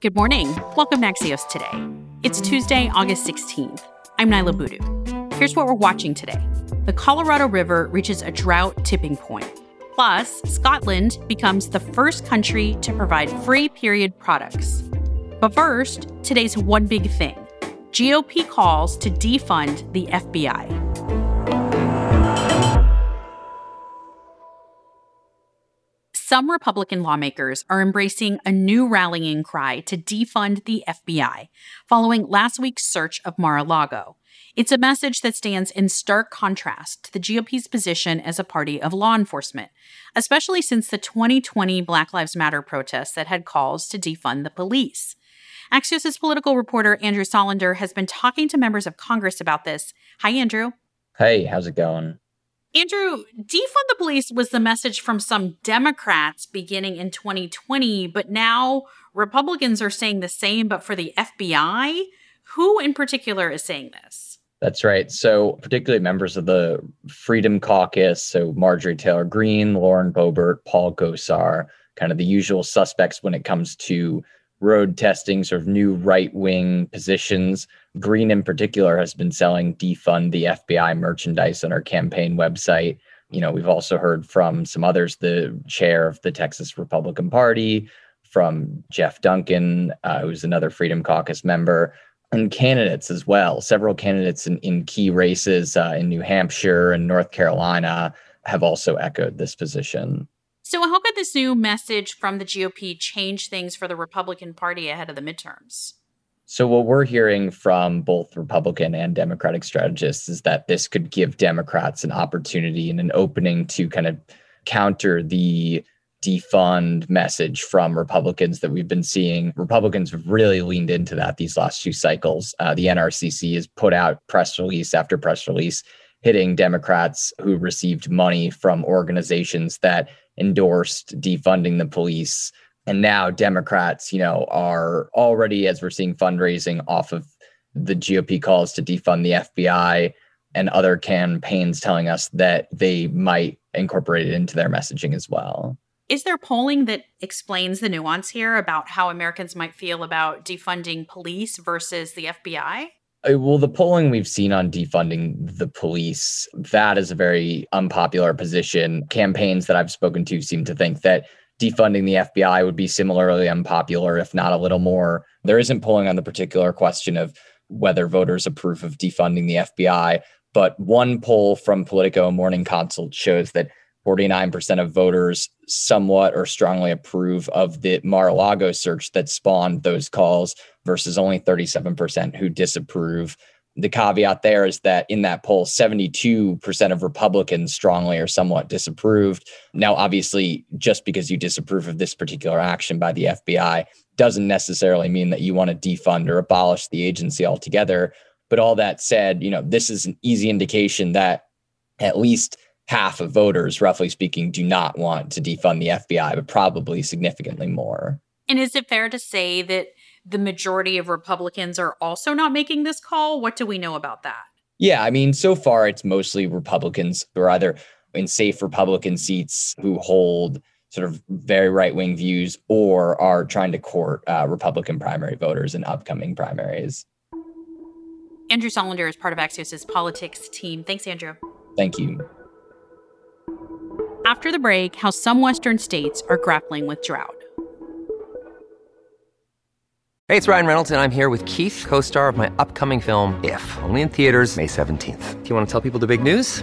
Good morning. Welcome to Axios Today. It's Tuesday, August 16th. I'm Niala Boodhoo. Here's what we're watching today. The Colorado River reaches a drought tipping point. Plus, Scotland becomes the first country to provide free period products. But first, today's one big thing GOP calls to defund the FBI. Some Republican lawmakers are embracing a new rallying cry to defund the FBI following last week's search of Mar a Lago. It's a message that stands in stark contrast to the GOP's position as a party of law enforcement, especially since the 2020 Black Lives Matter protests that had calls to defund the police. Axios' political reporter Andrew Solender has been talking to members of Congress about this. Hi, Andrew. Hey, how's it going? Andrew, defund the police was the message from some Democrats beginning in 2020, but now Republicans are saying the same, but for the FBI. Who in particular is saying this? That's right. So, particularly members of the Freedom Caucus, so Marjorie Taylor Greene, Lauren Boebert, Paul Gosar, kind of the usual suspects when it comes to road testing, sort of new right wing positions. Greene, in particular, has been selling defund the FBI merchandise on our campaign website. You know, we've also heard from some others, the chair of the Texas Republican Party, from Jeff Duncan, uh, who's another Freedom Caucus member, and candidates as well. Several candidates in, in key races uh, in New Hampshire and North Carolina have also echoed this position. So, how could this new message from the GOP change things for the Republican Party ahead of the midterms? So, what we're hearing from both Republican and Democratic strategists is that this could give Democrats an opportunity and an opening to kind of counter the defund message from Republicans that we've been seeing. Republicans have really leaned into that these last two cycles. Uh, the NRCC has put out press release after press release hitting Democrats who received money from organizations that endorsed defunding the police. And now Democrats, you know, are already, as we're seeing fundraising off of the GOP calls to defund the FBI and other campaigns telling us that they might incorporate it into their messaging as well. Is there polling that explains the nuance here about how Americans might feel about defunding police versus the FBI? Uh, well, the polling we've seen on defunding the police, that is a very unpopular position. Campaigns that I've spoken to seem to think that defunding the FBI would be similarly unpopular, if not a little more. There isn't polling on the particular question of whether voters approve of defunding the FBI, but one poll from Politico Morning Consult shows that 49% of voters somewhat or strongly approve of the Mar-a-Lago search that spawned those calls versus only 37% who disapprove. The caveat there is that in that poll, 72% of Republicans strongly or somewhat disapproved. Now, obviously, just because you disapprove of this particular action by the FBI doesn't necessarily mean that you want to defund or abolish the agency altogether. But all that said, you know, this is an easy indication that at least half of voters, roughly speaking, do not want to defund the FBI, but probably significantly more. And is it fair to say that the majority of Republicans are also not making this call? What do we know about that? Yeah, I mean, so far it's mostly Republicans who are either in safe Republican seats who hold sort of very right wing views or are trying to court uh, Republican primary voters in upcoming primaries. Andrew Solender is part of Axios' politics team. Thanks, Andrew. Thank you. After the break, how some Western states are grappling with drought. Hey, it's Ryan Reynolds, and I'm here with Keith, co star of my upcoming film, If, only in theaters, May 17th. Do you want to tell people the big news?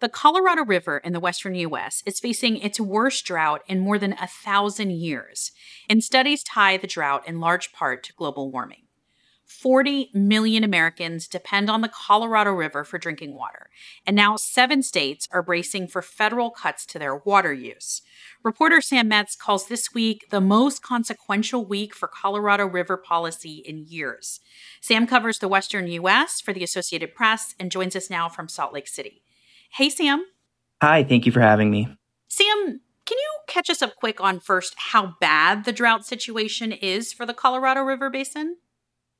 The Colorado River in the western U.S. is facing its worst drought in more than a thousand years, and studies tie the drought in large part to global warming. 40 million Americans depend on the Colorado River for drinking water, and now seven states are bracing for federal cuts to their water use. Reporter Sam Metz calls this week the most consequential week for Colorado River policy in years. Sam covers the western U.S. for the Associated Press and joins us now from Salt Lake City. Hey, Sam. Hi, thank you for having me. Sam, can you catch us up quick on first how bad the drought situation is for the Colorado River Basin?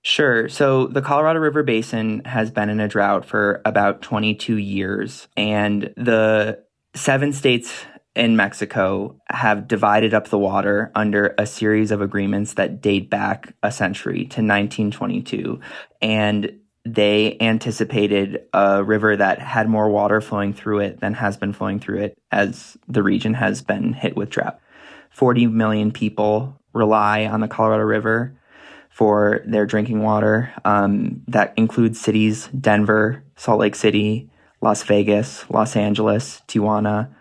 Sure. So the Colorado River Basin has been in a drought for about 22 years, and the seven states in Mexico have divided up the water under a series of agreements that date back a century to 1922. And they anticipated a river that had more water flowing through it than has been flowing through it as the region has been hit with drought. 40 million people rely on the Colorado River for their drinking water. Um, that includes cities Denver, Salt Lake City, Las Vegas, Los Angeles, Tijuana.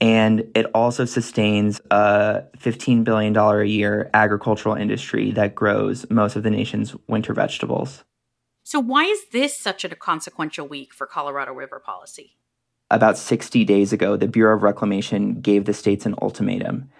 And it also sustains a $15 billion a year agricultural industry that grows most of the nation's winter vegetables. So, why is this such a consequential week for Colorado River policy? About 60 days ago, the Bureau of Reclamation gave the states an ultimatum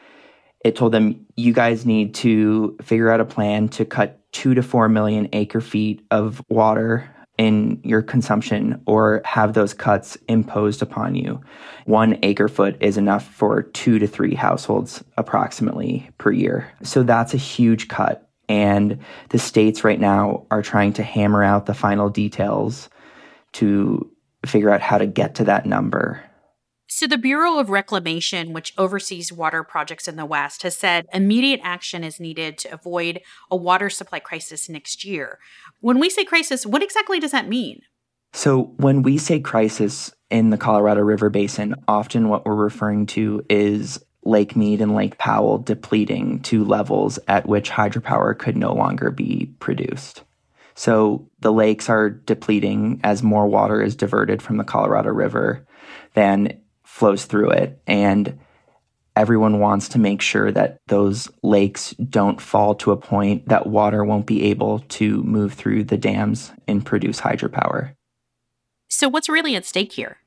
it told them you guys need to figure out a plan to cut two to four million acre feet of water in your consumption or have those cuts imposed upon you. One acre foot is enough for two to three households approximately per year. So that's a huge cut. And the states right now are trying to hammer out the final details to figure out how to get to that number. So, the Bureau of Reclamation, which oversees water projects in the West, has said immediate action is needed to avoid a water supply crisis next year. When we say crisis, what exactly does that mean? So, when we say crisis in the Colorado River Basin, often what we're referring to is Lake Mead and Lake Powell depleting to levels at which hydropower could no longer be produced. So, the lakes are depleting as more water is diverted from the Colorado River than flows through it. And everyone wants to make sure that those lakes don't fall to a point that water won't be able to move through the dams and produce hydropower. So, what's really at stake here?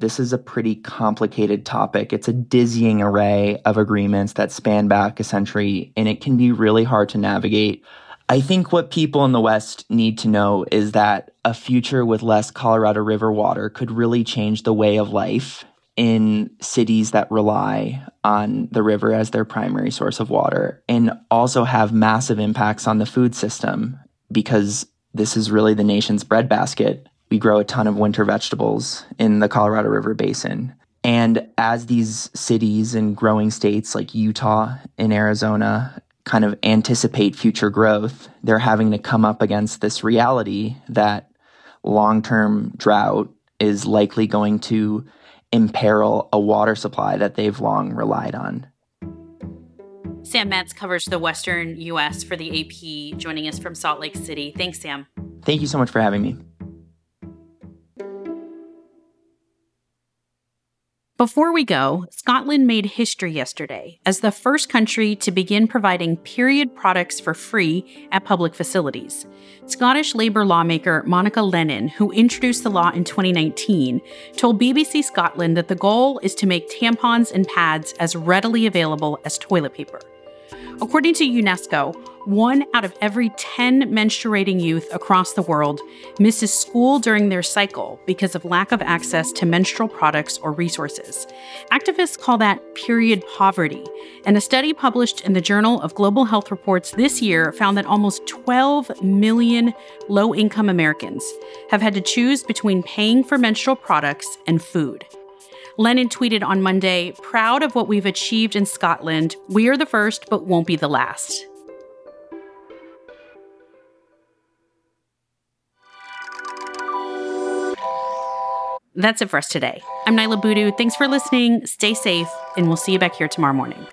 This is a pretty complicated topic. It's a dizzying array of agreements that span back a century, and it can be really hard to navigate. I think what people in the West need to know is that a future with less Colorado River water could really change the way of life in cities that rely on the river as their primary source of water and also have massive impacts on the food system because this is really the nation's breadbasket. We grow a ton of winter vegetables in the Colorado River Basin. And as these cities and growing states like Utah and Arizona kind of anticipate future growth, they're having to come up against this reality that long term drought is likely going to imperil a water supply that they've long relied on. Sam Metz covers the Western U.S. for the AP, joining us from Salt Lake City. Thanks, Sam. Thank you so much for having me. Before we go, Scotland made history yesterday as the first country to begin providing period products for free at public facilities. Scottish Labour lawmaker Monica Lennon, who introduced the law in 2019, told BBC Scotland that the goal is to make tampons and pads as readily available as toilet paper. According to UNESCO, one out of every 10 menstruating youth across the world misses school during their cycle because of lack of access to menstrual products or resources. Activists call that period poverty, and a study published in the Journal of Global Health Reports this year found that almost 12 million low income Americans have had to choose between paying for menstrual products and food. Lennon tweeted on Monday, proud of what we've achieved in Scotland. We are the first, but won't be the last. That's it for us today. I'm Niala Boodhoo. Thanks for listening. Stay safe, and we'll see you back here tomorrow morning.